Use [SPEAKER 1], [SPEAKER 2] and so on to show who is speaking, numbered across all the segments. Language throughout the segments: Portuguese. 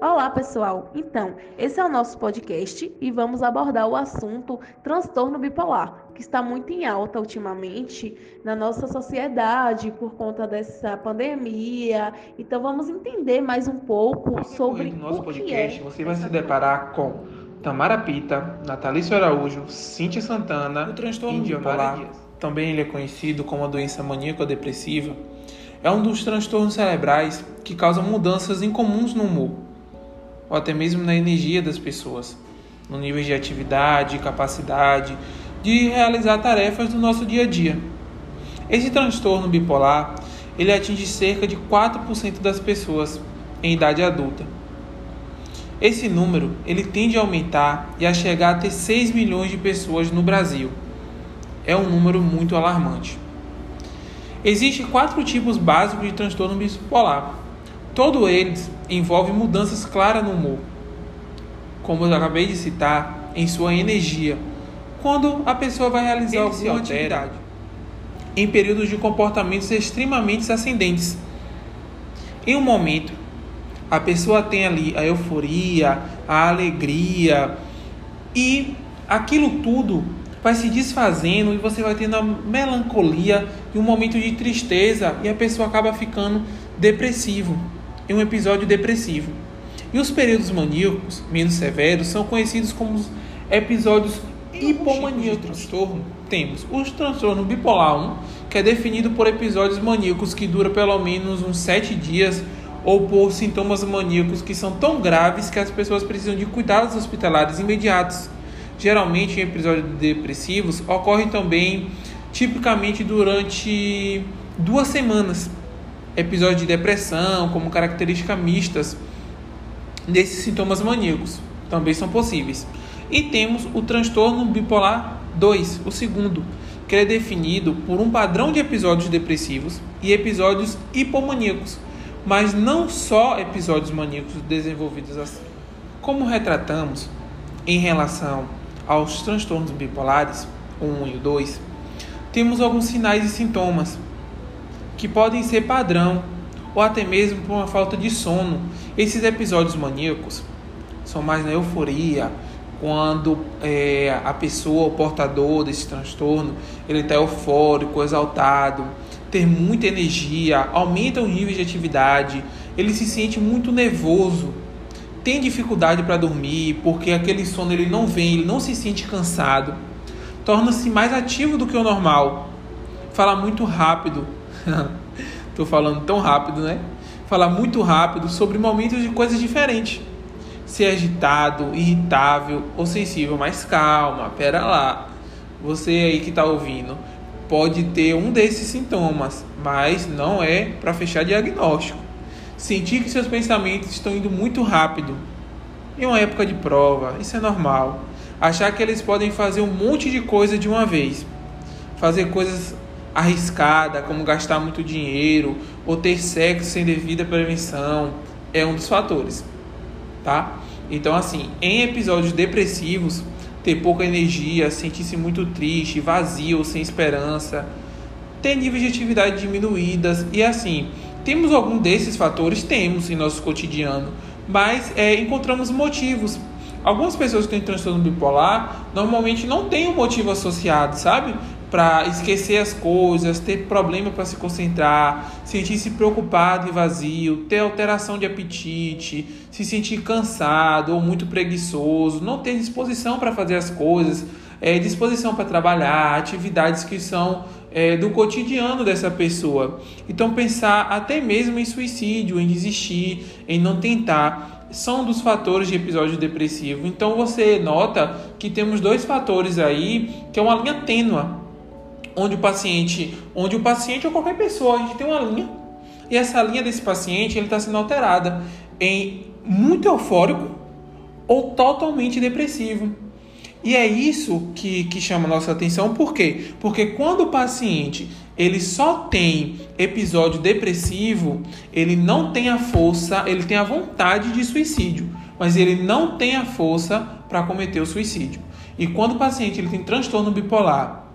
[SPEAKER 1] Olá, pessoal! Então, esse é o nosso podcast e vamos abordar o assunto transtorno bipolar, que está muito em alta ultimamente na nossa sociedade por conta dessa pandemia. Então, vamos entender mais um pouco sobre
[SPEAKER 2] no nosso
[SPEAKER 1] o
[SPEAKER 2] podcast,
[SPEAKER 1] que é
[SPEAKER 2] você vai se deparar com Tamara Pita, Natalício Araújo, Cíntia Santana
[SPEAKER 3] O transtorno
[SPEAKER 2] e
[SPEAKER 3] bipolar,
[SPEAKER 2] Dias. Também ele é conhecido como a doença maníaco-depressiva. É um dos transtornos cerebrais que causam mudanças incomuns no humor, ou até mesmo na energia das pessoas, no nível de atividade, capacidade de realizar tarefas do nosso dia a dia. Esse transtorno bipolar, ele atinge cerca de 4% das pessoas em idade adulta. Esse número, ele tende a aumentar e a chegar a ter 6 milhões de pessoas no Brasil. É um número muito alarmante. Existem quatro tipos básicos de transtorno bipolar. Todos eles envolvem mudanças claras no humor, como eu acabei de citar, em sua energia, quando a pessoa vai realizar
[SPEAKER 3] Ele
[SPEAKER 2] alguma atividade, em períodos de comportamentos extremamente ascendentes. Em um momento, a pessoa tem ali a euforia, a alegria e aquilo tudo vai se desfazendo e você vai tendo a melancolia e um momento de tristeza e a pessoa acaba ficando depressivo, em um episódio depressivo. E os períodos maníacos menos severos são conhecidos como os episódios hipomaníacos. Transtorno temos o transtorno bipolar 1, que é definido por episódios maníacos que duram pelo menos uns 7 dias ou por sintomas maníacos que são tão graves que as pessoas precisam de cuidados hospitalares imediatos. Geralmente, em episódios depressivos, ocorrem também tipicamente durante duas semanas. Episódios de depressão, como características mistas desses sintomas maníacos, também são possíveis. E temos o transtorno bipolar 2, o segundo, que é definido por um padrão de episódios depressivos e episódios hipomaníacos, mas não só episódios maníacos desenvolvidos assim. Como retratamos em relação aos transtornos bipolares, o 1 e o 2, temos alguns sinais e sintomas que podem ser padrão ou até mesmo por uma falta de sono. Esses episódios maníacos são mais na euforia, quando é, a pessoa, o portador desse transtorno, ele está eufórico, exaltado, ter muita energia, aumenta o nível de atividade, ele se sente muito nervoso, tem dificuldade para dormir, porque aquele sono ele não vem, ele não se sente cansado, torna-se mais ativo do que o normal, fala muito rápido, estou falando tão rápido, né? Fala muito rápido sobre momentos de coisas diferentes. Ser agitado, irritável ou sensível, mas calma, pera lá. Você aí que está ouvindo pode ter um desses sintomas, mas não é para fechar diagnóstico. Sentir que seus pensamentos estão indo muito rápido. Em uma época de prova, isso é normal. Achar que eles podem fazer um monte de coisa de uma vez. Fazer coisas arriscadas, como gastar muito dinheiro ou ter sexo sem devida prevenção, é um dos fatores, tá? Então, assim, em episódios depressivos, ter pouca energia, sentir-se muito triste, vazio, sem esperança, ter níveis de atividade diminuídas e assim, temos algum desses fatores? Temos em nosso cotidiano, mas é, encontramos motivos. Algumas pessoas que têm transtorno bipolar normalmente não têm um motivo associado, sabe? Para esquecer as coisas, ter problema para se concentrar, sentir-se preocupado e vazio, ter alteração de apetite, se sentir cansado ou muito preguiçoso, não ter disposição para fazer as coisas, é, disposição para trabalhar, atividades que são é, do cotidiano dessa pessoa. Então, pensar até mesmo em suicídio, em desistir, em não tentar, são dos fatores de episódio depressivo. Então, você nota que temos dois fatores aí, que é uma linha tênua, onde o paciente, onde o paciente ou qualquer pessoa, a gente tem uma linha, e essa linha desse paciente ele está sendo alterada em muito eufórico ou totalmente depressivo. E é isso que, que chama nossa atenção, por quê? Porque quando o paciente ele só tem episódio depressivo, ele não tem a força, ele tem a vontade de suicídio, mas ele não tem a força para cometer o suicídio. E quando o paciente ele tem transtorno bipolar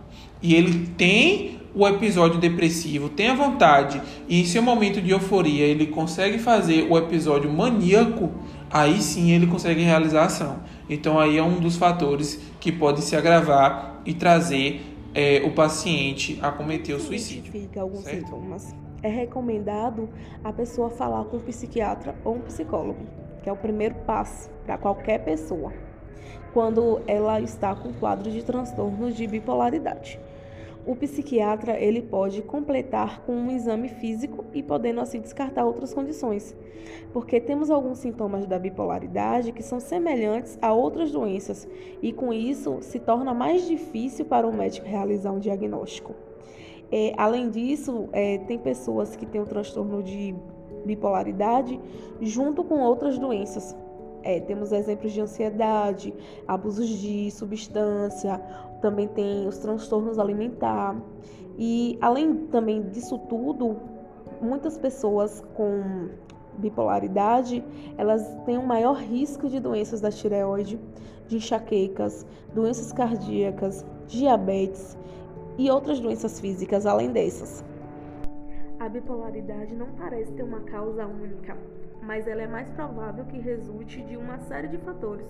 [SPEAKER 2] e ele tem o episódio depressivo, tem a vontade e em seu momento de euforia ele consegue fazer o episódio maníaco, aí sim ele consegue realizar a ação. Então aí é um dos fatores que pode se agravar e trazer é, o paciente a cometer o suicídio.
[SPEAKER 1] Alguns certo? sintomas. É recomendado a pessoa falar com um psiquiatra ou um psicólogo, que é o primeiro passo para qualquer pessoa, quando ela está com quadro de transtorno de bipolaridade o psiquiatra ele pode completar com um exame físico e podendo assim descartar outras condições, porque temos alguns sintomas da bipolaridade que são semelhantes a outras doenças e com isso se torna mais difícil para o médico realizar um diagnóstico. É, além disso, é, tem pessoas que têm o transtorno de bipolaridade junto com outras doenças, é, temos exemplos de ansiedade, abusos de substância, também tem os transtornos alimentar. E além também disso tudo, muitas pessoas com bipolaridade, elas têm um maior risco de doenças da tireoide, de enxaquecas, doenças cardíacas, diabetes e outras doenças físicas além dessas. A bipolaridade não parece ter uma causa única, mas ela é mais provável que resulte de uma série de fatores.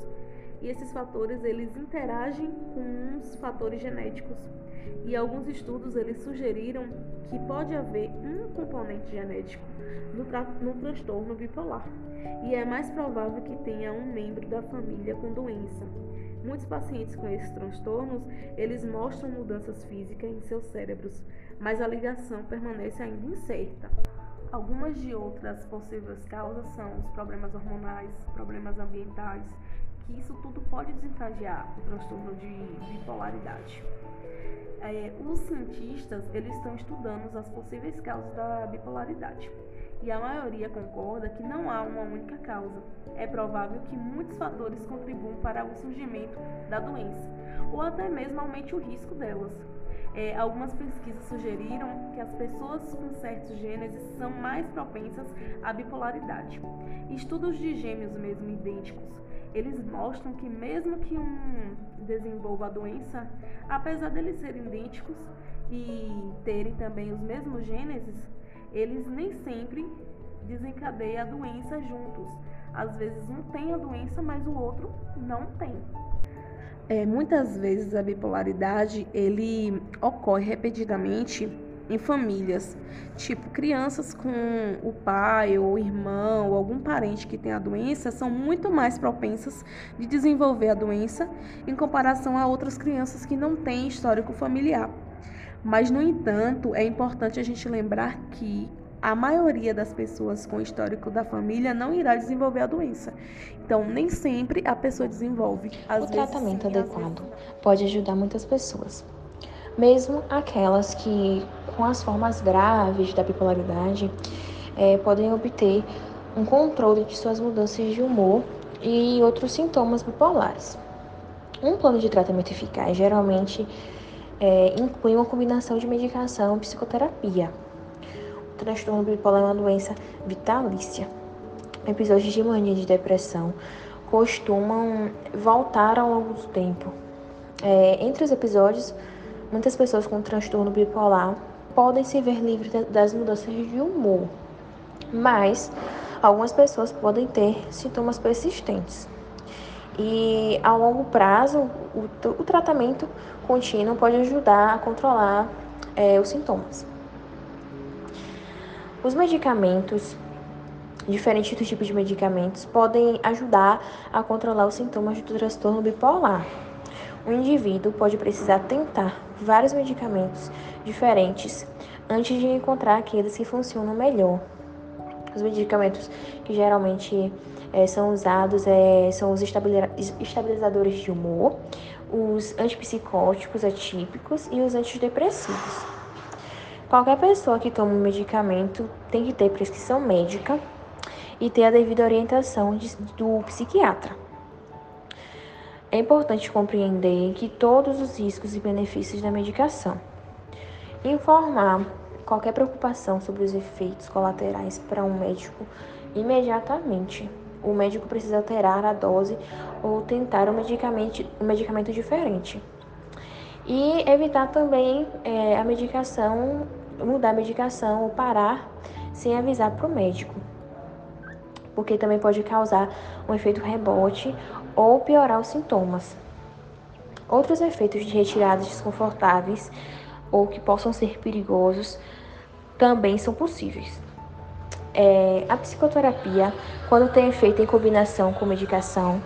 [SPEAKER 1] E esses fatores eles interagem com uns fatores genéticos. E alguns estudos eles sugeriram que pode haver um componente genético no, tra no transtorno bipolar. E é mais provável que tenha um membro da família com doença. Muitos pacientes com esses transtornos, eles mostram mudanças físicas em seus cérebros, mas a ligação permanece ainda incerta. Algumas de outras possíveis causas são os problemas hormonais, problemas ambientais, que isso tudo pode desencadear o transtorno de bipolaridade. É, os cientistas eles estão estudando as possíveis causas da bipolaridade e a maioria concorda que não há uma única causa. É provável que muitos fatores contribuam para o surgimento da doença ou até mesmo aumente o risco delas. É, algumas pesquisas sugeriram que as pessoas com certos gêneros são mais propensas à bipolaridade. Estudos de gêmeos mesmo idênticos, eles mostram que mesmo que um desenvolva a doença, apesar deles serem idênticos e terem também os mesmos gêneros, eles nem sempre desencadeiam a doença juntos. Às vezes um tem a doença, mas o outro não tem. É, muitas vezes a bipolaridade ele ocorre repetidamente em famílias, tipo crianças com o pai ou o irmão ou algum parente que tem a doença são muito mais propensas de desenvolver a doença em comparação a outras crianças que não têm histórico familiar. Mas no entanto, é importante a gente lembrar que a maioria das pessoas com histórico da família não irá desenvolver a doença. Então, nem sempre a pessoa desenvolve.
[SPEAKER 3] Às o tratamento sim, adequado pode ajudar muitas pessoas, mesmo aquelas que, com as formas graves da bipolaridade, é, podem obter um controle de suas mudanças de humor e outros sintomas bipolares. Um plano de tratamento eficaz geralmente é, inclui uma combinação de medicação e psicoterapia transtorno bipolar é uma doença vitalícia. Episódios de mania e de depressão costumam voltar ao longo do tempo. É, entre os episódios, muitas pessoas com transtorno bipolar podem se ver livres das mudanças de humor, mas algumas pessoas podem ter sintomas persistentes. E a longo prazo, o, o tratamento contínuo pode ajudar a controlar é, os sintomas. Os medicamentos, diferentes tipos de medicamentos, podem ajudar a controlar os sintomas do transtorno bipolar. O indivíduo pode precisar tentar vários medicamentos diferentes antes de encontrar aqueles que funcionam melhor. Os medicamentos que geralmente é, são usados é, são os estabilizadores de humor, os antipsicóticos atípicos e os antidepressivos. Qualquer pessoa que toma um medicamento tem que ter prescrição médica e ter a devida orientação de, do psiquiatra. É importante compreender que todos os riscos e benefícios da medicação. Informar qualquer preocupação sobre os efeitos colaterais para um médico imediatamente. O médico precisa alterar a dose ou tentar um medicamento, um medicamento diferente. E evitar também é, a medicação mudar a medicação ou parar sem avisar para o médico. porque também pode causar um efeito rebote ou piorar os sintomas. Outros efeitos de retiradas desconfortáveis ou que possam ser perigosos também são possíveis. É, a psicoterapia, quando tem efeito em combinação com medicação,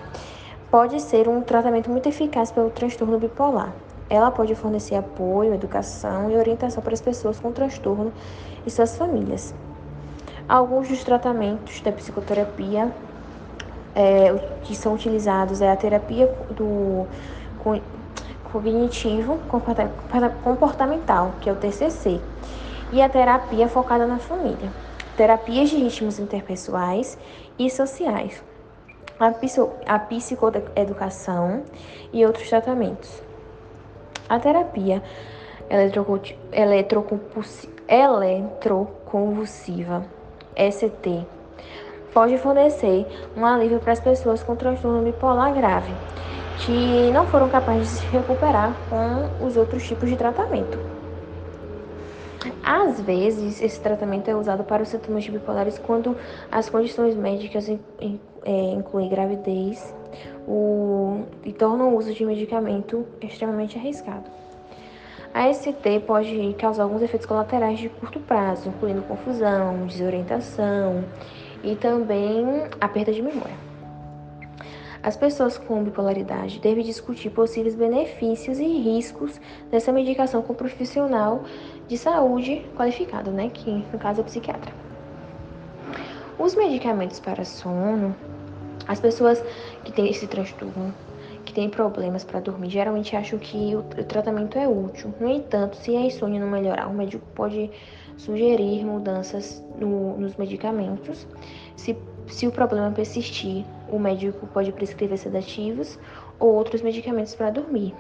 [SPEAKER 3] pode ser um tratamento muito eficaz pelo transtorno bipolar. Ela pode fornecer apoio, educação e orientação para as pessoas com transtorno e suas famílias. Alguns dos tratamentos da psicoterapia é, que são utilizados é a terapia do cognitivo comportamental, que é o TCC, e a terapia focada na família, terapias de ritmos interpessoais e sociais, a, a psicoeducação e outros tratamentos. A terapia eletroconvulsiva, ST, pode fornecer um alívio para as pessoas com transtorno bipolar grave, que não foram capazes de se recuperar com os outros tipos de tratamento. Às vezes, esse tratamento é usado para os sintomas bipolares quando as condições médicas é, incluem gravidez o, e tornam o uso de medicamento extremamente arriscado. A ST pode causar alguns efeitos colaterais de curto prazo, incluindo confusão, desorientação e também a perda de memória. As pessoas com bipolaridade devem discutir possíveis benefícios e riscos dessa medicação com um profissional de saúde qualificado, né, que no caso é o psiquiatra. Os medicamentos para sono, as pessoas que têm esse transtorno, que têm problemas para dormir, geralmente acham que o, tratamento é útil. No entanto, se a insônia não melhorar, o médico pode sugerir mudanças no, nos medicamentos. Se, se o problema persistir, o médico pode prescrever sedativos ou outros medicamentos para dormir.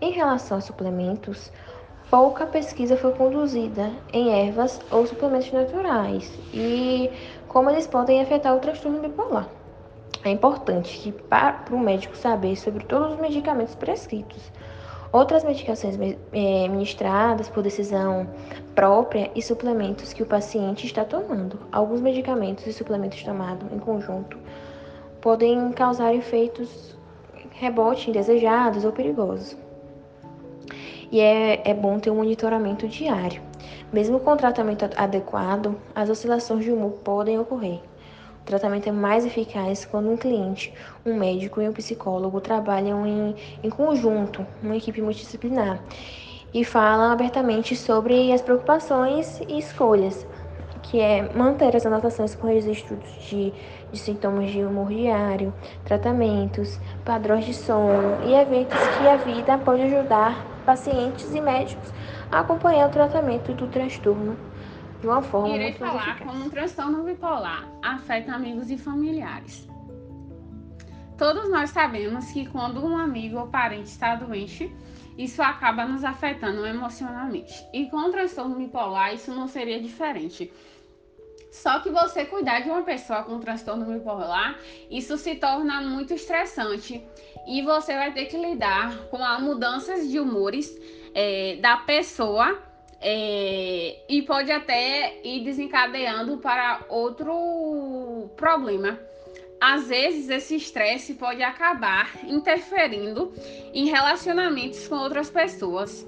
[SPEAKER 3] Em relação a suplementos, pouca pesquisa foi conduzida em ervas ou suplementos naturais e como eles podem afetar o transtorno bipolar. É importante que para o médico saber sobre todos os medicamentos prescritos, outras medicações é, ministradas por decisão própria e suplementos que o paciente está tomando. Alguns medicamentos e suplementos tomados em conjunto podem causar efeitos rebote indesejados ou perigosos. E é, é bom ter um monitoramento diário. Mesmo com tratamento adequado, as oscilações de humor podem ocorrer. O tratamento é mais eficaz quando um cliente, um médico e um psicólogo trabalham em, em conjunto, uma equipe multidisciplinar, e falam abertamente sobre as preocupações e escolhas, que é manter as anotações com registros de, de sintomas de humor diário, tratamentos, padrões de sono e eventos que a vida pode ajudar pacientes e médicos a acompanhar o tratamento do transtorno de uma forma
[SPEAKER 4] Irei
[SPEAKER 3] muito
[SPEAKER 4] falar como um transtorno bipolar afeta amigos e familiares. Todos nós sabemos que quando um amigo ou parente está doente, isso acaba nos afetando emocionalmente. E com o transtorno bipolar, isso não seria diferente. Só que você cuidar de uma pessoa com transtorno bipolar, isso se torna muito estressante e você vai ter que lidar com as mudanças de humores é, da pessoa é, e pode até ir desencadeando para outro problema. Às vezes, esse estresse pode acabar interferindo em relacionamentos com outras pessoas.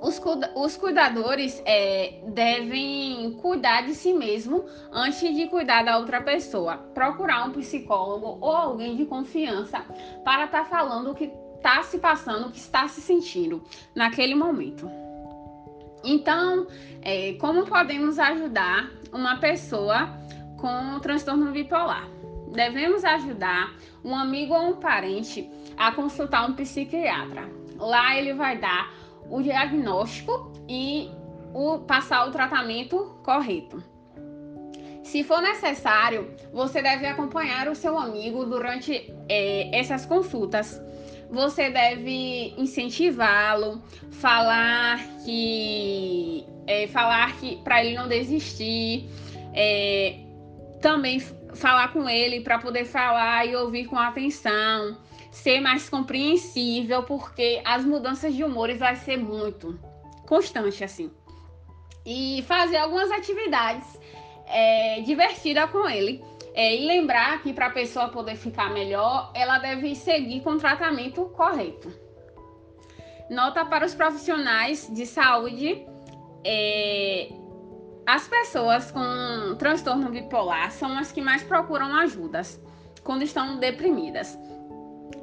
[SPEAKER 4] Os, os cuidadores é, devem cuidar de si mesmo antes de cuidar da outra pessoa. Procurar um psicólogo ou alguém de confiança para estar tá falando o que está se passando, o que está se sentindo naquele momento. Então, é, como podemos ajudar uma pessoa com transtorno bipolar? Devemos ajudar um amigo ou um parente a consultar um psiquiatra. Lá ele vai dar o diagnóstico e o, passar o tratamento correto. Se for necessário, você deve acompanhar o seu amigo durante é, essas consultas você deve incentivá-lo, falar que é, falar que para ele não desistir, é, também falar com ele para poder falar e ouvir com atenção, ser mais compreensível, porque as mudanças de humores vai ser muito constante assim. E fazer algumas atividades é, divertida com ele. É, e lembrar que para a pessoa poder ficar melhor, ela deve seguir com o tratamento correto. Nota para os profissionais de saúde: é, as pessoas com transtorno bipolar são as que mais procuram ajudas quando estão deprimidas.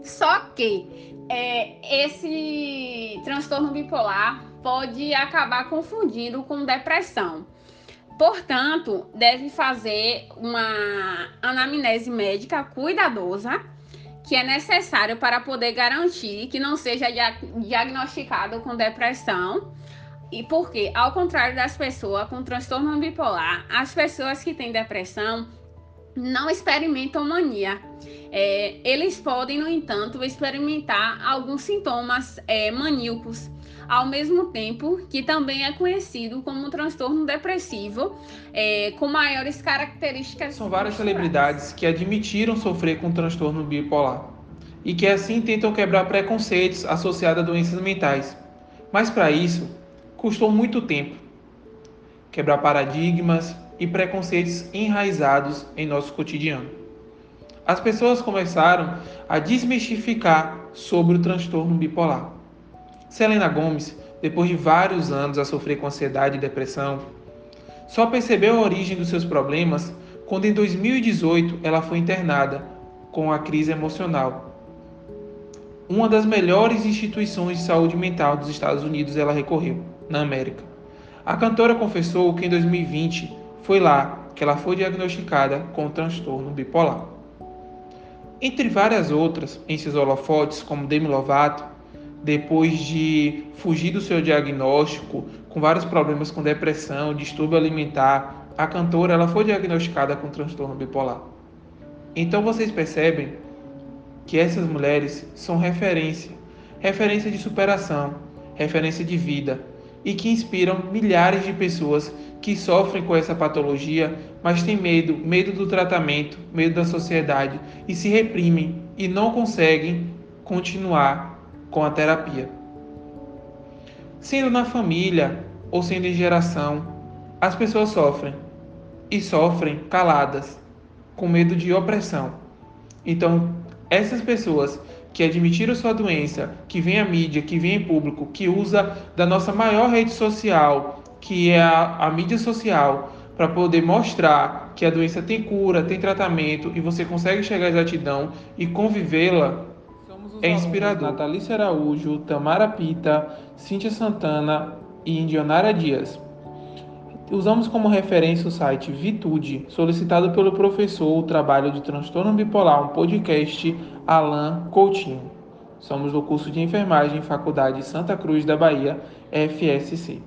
[SPEAKER 4] Só que é, esse transtorno bipolar pode acabar confundindo com depressão. Portanto, deve fazer uma anamnese médica cuidadosa, que é necessário para poder garantir que não seja diagnosticado com depressão. E porque, ao contrário das pessoas com transtorno bipolar, as pessoas que têm depressão não experimentam mania. É, eles podem, no entanto, experimentar alguns sintomas é, maníacos ao mesmo tempo que também é conhecido como um transtorno depressivo é, com maiores características.
[SPEAKER 2] São várias celebridades que admitiram sofrer com transtorno bipolar e que assim tentam quebrar preconceitos associados a doenças mentais. Mas para isso, custou muito tempo quebrar paradigmas e preconceitos enraizados em nosso cotidiano. As pessoas começaram a desmistificar sobre o transtorno bipolar. Selena Gomes, depois de vários anos a sofrer com ansiedade e depressão, só percebeu a origem dos seus problemas quando em 2018 ela foi internada com a crise emocional. Uma das melhores instituições de saúde mental dos Estados Unidos ela recorreu, na América. A cantora confessou que em 2020 foi lá que ela foi diagnosticada com transtorno bipolar. Entre várias outras, em seus holofotes, como Demi Lovato, depois de fugir do seu diagnóstico, com vários problemas com depressão, distúrbio alimentar, a cantora ela foi diagnosticada com transtorno bipolar. Então vocês percebem que essas mulheres são referência, referência de superação, referência de vida e que inspiram milhares de pessoas que sofrem com essa patologia, mas têm medo, medo do tratamento, medo da sociedade e se reprimem e não conseguem continuar com a terapia. Sendo na família ou sendo em geração, as pessoas sofrem e sofrem caladas, com medo de opressão. Então, essas pessoas que admitiram sua doença, que vem à mídia, que vem em público, que usa da nossa maior rede social, que é a, a mídia social, para poder mostrar que a doença tem cura, tem tratamento e você consegue chegar à exatidão e convivê-la, é inspirador. Natalícia Araújo, Tamara Pita, Cíntia Santana e Indionara Dias. Usamos como referência o site Vitude, solicitado pelo professor o trabalho de transtorno bipolar, um podcast Alain Coutinho. Somos do curso de enfermagem Faculdade Santa Cruz da Bahia, FSC.